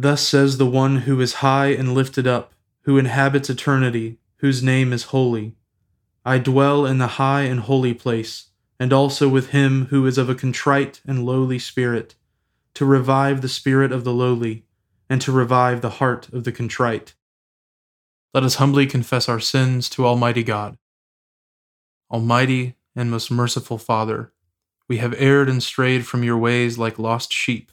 Thus says the one who is high and lifted up, who inhabits eternity, whose name is holy. I dwell in the high and holy place, and also with him who is of a contrite and lowly spirit, to revive the spirit of the lowly, and to revive the heart of the contrite. Let us humbly confess our sins to Almighty God. Almighty and most merciful Father, we have erred and strayed from your ways like lost sheep.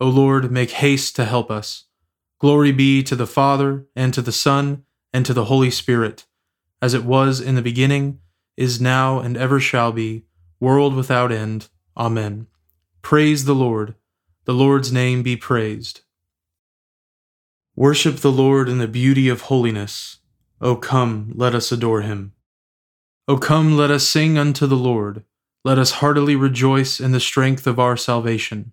O Lord, make haste to help us. Glory be to the Father, and to the Son, and to the Holy Spirit, as it was in the beginning, is now, and ever shall be, world without end. Amen. Praise the Lord. The Lord's name be praised. Worship the Lord in the beauty of holiness. O come, let us adore him. O come, let us sing unto the Lord. Let us heartily rejoice in the strength of our salvation.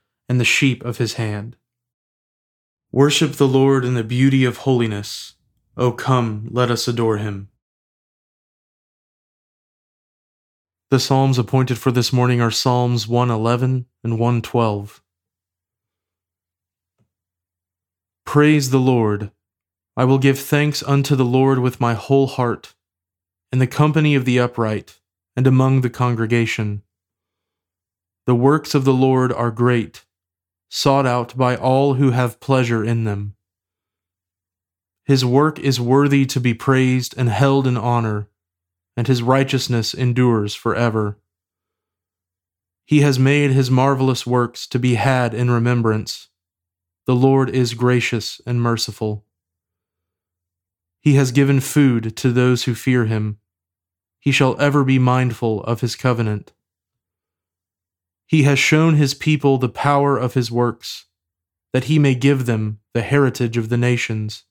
and the sheep of his hand. Worship the Lord in the beauty of holiness. O come, let us adore him. The Psalms appointed for this morning are Psalms 111 and 112. Praise the Lord. I will give thanks unto the Lord with my whole heart, in the company of the upright, and among the congregation. The works of the Lord are great sought out by all who have pleasure in them. His work is worthy to be praised and held in honor, and his righteousness endures forever. He has made his marvelous works to be had in remembrance. The Lord is gracious and merciful. He has given food to those who fear him. He shall ever be mindful of his covenant. He has shown his people the power of his works, that he may give them the heritage of the nations.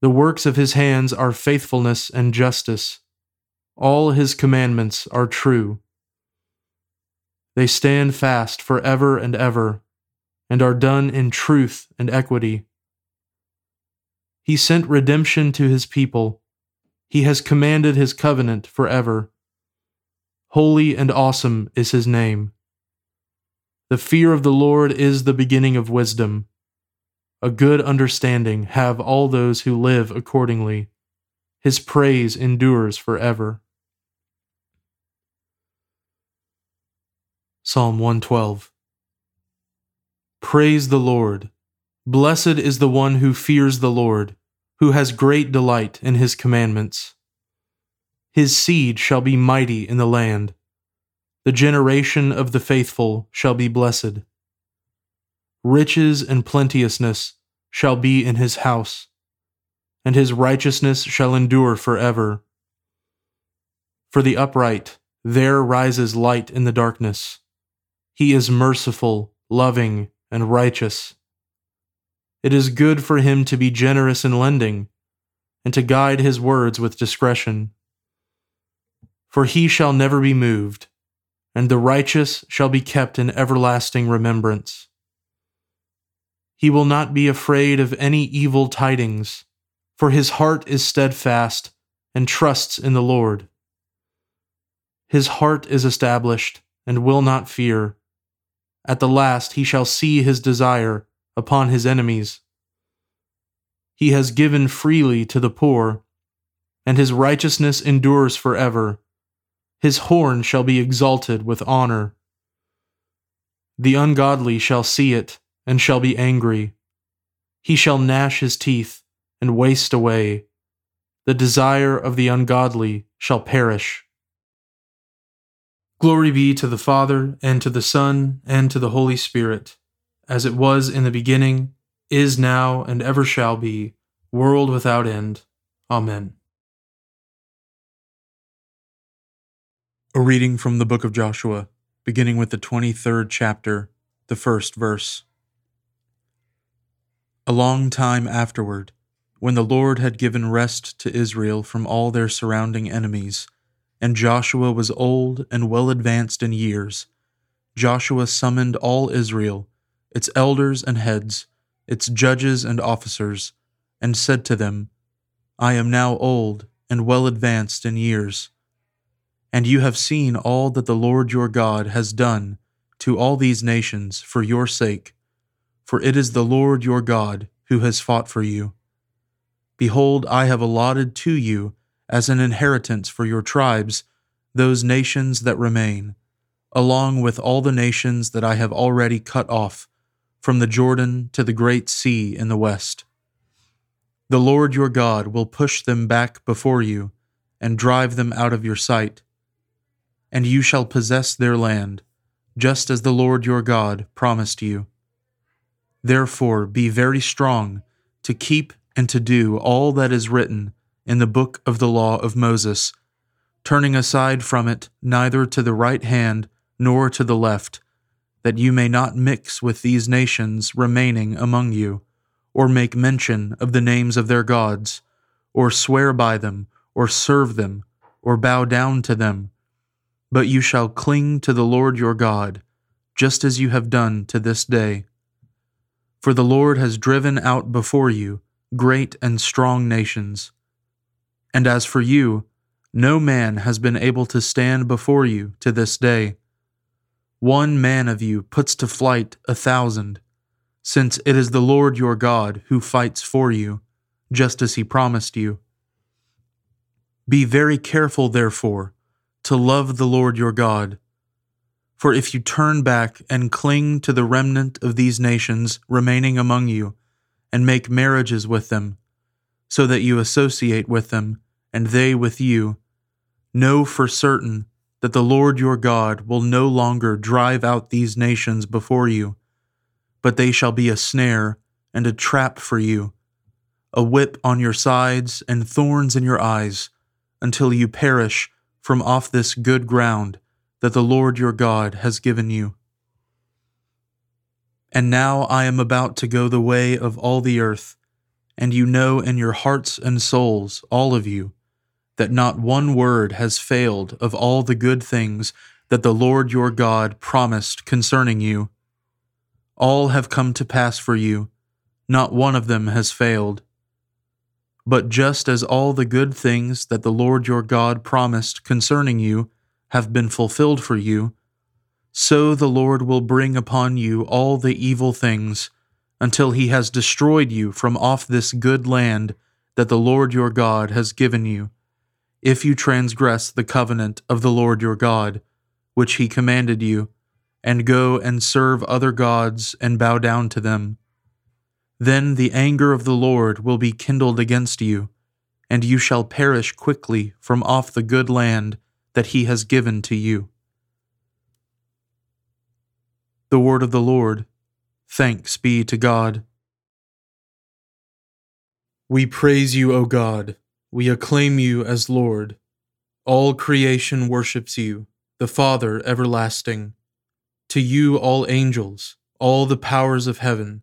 The works of his hands are faithfulness and justice. All his commandments are true. They stand fast for ever and ever, and are done in truth and equity. He sent redemption to his people. He has commanded his covenant forever. Holy and awesome is his name. The fear of the Lord is the beginning of wisdom. A good understanding have all those who live accordingly. His praise endures forever. Psalm 112 Praise the Lord. Blessed is the one who fears the Lord, who has great delight in his commandments. His seed shall be mighty in the land. The generation of the faithful shall be blessed. Riches and plenteousness shall be in his house, and his righteousness shall endure forever. For the upright, there rises light in the darkness. He is merciful, loving, and righteous. It is good for him to be generous in lending, and to guide his words with discretion. For he shall never be moved, and the righteous shall be kept in everlasting remembrance. He will not be afraid of any evil tidings for his heart is steadfast and trusts in the Lord. His heart is established and will not fear. At the last he shall see his desire upon his enemies. He has given freely to the poor, and his righteousness endures forever. His horn shall be exalted with honor. The ungodly shall see it and shall be angry. He shall gnash his teeth and waste away. The desire of the ungodly shall perish. Glory be to the Father, and to the Son, and to the Holy Spirit, as it was in the beginning, is now, and ever shall be, world without end. Amen. A reading from the book of Joshua, beginning with the 23rd chapter, the first verse. A long time afterward, when the Lord had given rest to Israel from all their surrounding enemies, and Joshua was old and well advanced in years, Joshua summoned all Israel, its elders and heads, its judges and officers, and said to them, I am now old and well advanced in years. And you have seen all that the Lord your God has done to all these nations for your sake, for it is the Lord your God who has fought for you. Behold, I have allotted to you as an inheritance for your tribes those nations that remain, along with all the nations that I have already cut off, from the Jordan to the great sea in the west. The Lord your God will push them back before you and drive them out of your sight. And you shall possess their land, just as the Lord your God promised you. Therefore be very strong to keep and to do all that is written in the book of the law of Moses, turning aside from it neither to the right hand nor to the left, that you may not mix with these nations remaining among you, or make mention of the names of their gods, or swear by them, or serve them, or bow down to them. But you shall cling to the Lord your God, just as you have done to this day. For the Lord has driven out before you great and strong nations. And as for you, no man has been able to stand before you to this day. One man of you puts to flight a thousand, since it is the Lord your God who fights for you, just as he promised you. Be very careful, therefore, to love the Lord your God. For if you turn back and cling to the remnant of these nations remaining among you, and make marriages with them, so that you associate with them, and they with you. Know for certain that the Lord your God will no longer drive out these nations before you, but they shall be a snare and a trap for you, a whip on your sides and thorns in your eyes, until you perish from off this good ground that the Lord your God has given you. And now I am about to go the way of all the earth, and you know in your hearts and souls, all of you, that not one word has failed of all the good things that the Lord your God promised concerning you. All have come to pass for you, not one of them has failed. But just as all the good things that the Lord your God promised concerning you have been fulfilled for you, so the Lord will bring upon you all the evil things until he has destroyed you from off this good land that the Lord your God has given you, if you transgress the covenant of the Lord your God, which he commanded you, and go and serve other gods and bow down to them. Then the anger of the Lord will be kindled against you, and you shall perish quickly from off the good land that he has given to you. The word of the Lord. Thanks be to God. We praise you, O God. We acclaim you as Lord. All creation worships you, the Father everlasting. To you, all angels, all the powers of heaven,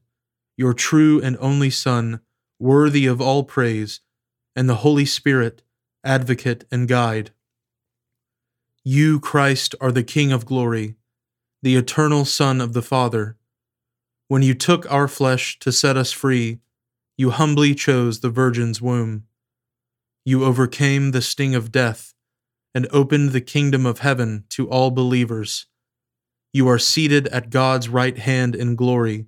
your true and only Son, worthy of all praise, and the Holy Spirit, advocate and guide. You, Christ, are the King of glory the eternal Son of the Father. When you took our flesh to set us free, you humbly chose the Virgin's womb. You overcame the sting of death and opened the kingdom of heaven to all believers. You are seated at God's right hand in glory.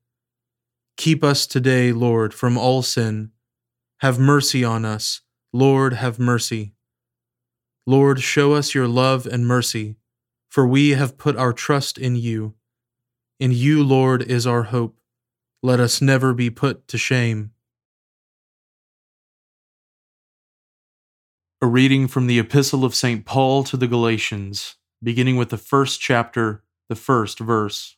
Keep us today, Lord, from all sin. Have mercy on us. Lord, have mercy. Lord, show us your love and mercy, for we have put our trust in you. In you, Lord, is our hope. Let us never be put to shame. A reading from the Epistle of St. Paul to the Galatians, beginning with the first chapter, the first verse.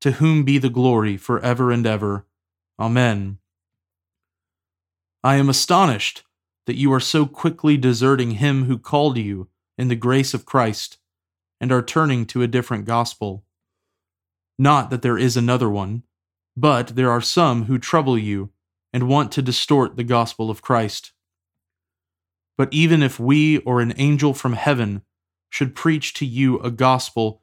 to whom be the glory for ever and ever. Amen. I am astonished that you are so quickly deserting him who called you in the grace of Christ and are turning to a different gospel. Not that there is another one, but there are some who trouble you and want to distort the gospel of Christ. But even if we or an angel from heaven should preach to you a gospel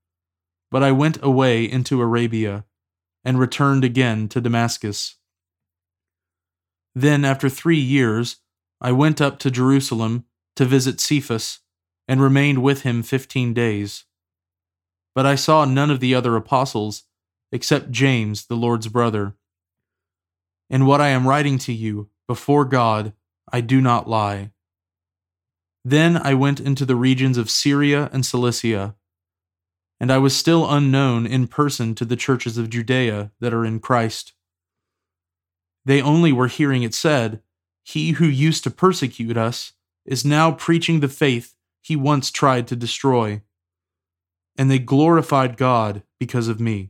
but I went away into Arabia, and returned again to Damascus. Then, after three years, I went up to Jerusalem to visit Cephas and remained with him fifteen days. But I saw none of the other apostles, except James, the Lord's brother. In what I am writing to you, before God, I do not lie. Then I went into the regions of Syria and Cilicia, and I was still unknown in person to the churches of Judea that are in Christ. They only were hearing it said, He who used to persecute us is now preaching the faith he once tried to destroy. And they glorified God because of me.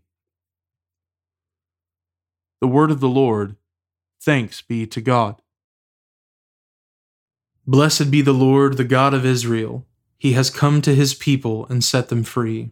The word of the Lord. Thanks be to God. Blessed be the Lord, the God of Israel. He has come to his people and set them free.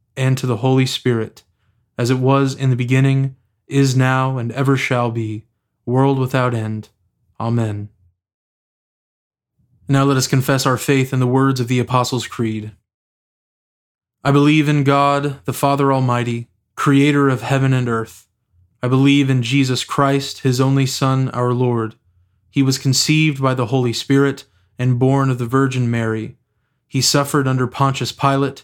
and to the Holy Spirit, as it was in the beginning, is now, and ever shall be, world without end. Amen. Now let us confess our faith in the words of the Apostles' Creed. I believe in God, the Father Almighty, creator of heaven and earth. I believe in Jesus Christ, his only Son, our Lord. He was conceived by the Holy Spirit and born of the Virgin Mary. He suffered under Pontius Pilate,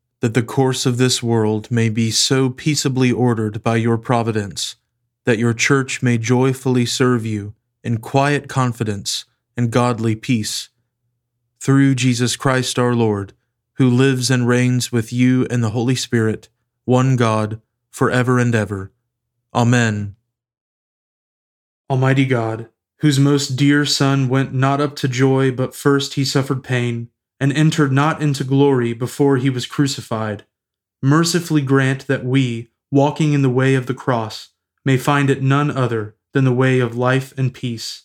that the course of this world may be so peaceably ordered by your providence, that your church may joyfully serve you in quiet confidence and godly peace. Through Jesus Christ our Lord, who lives and reigns with you and the Holy Spirit, one God, for ever and ever. Amen. Almighty God, whose most dear Son went not up to joy, but first he suffered pain, and entered not into glory before he was crucified, mercifully grant that we, walking in the way of the cross, may find it none other than the way of life and peace.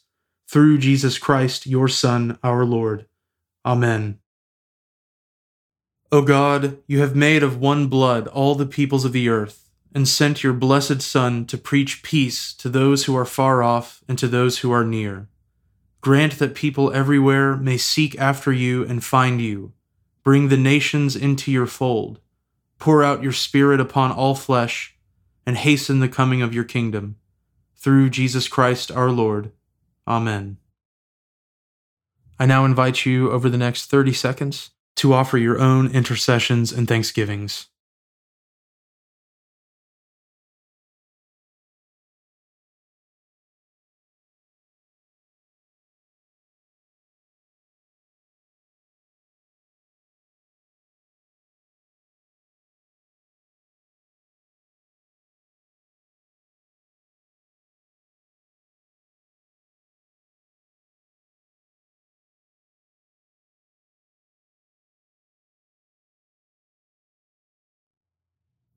Through Jesus Christ, your Son, our Lord. Amen. O God, you have made of one blood all the peoples of the earth and sent your blessed Son to preach peace to those who are far off and to those who are near. Grant that people everywhere may seek after you and find you. Bring the nations into your fold. Pour out your Spirit upon all flesh, and hasten the coming of your kingdom. Through Jesus Christ our Lord. Amen. I now invite you over the next 30 seconds to offer your own intercessions and thanksgivings.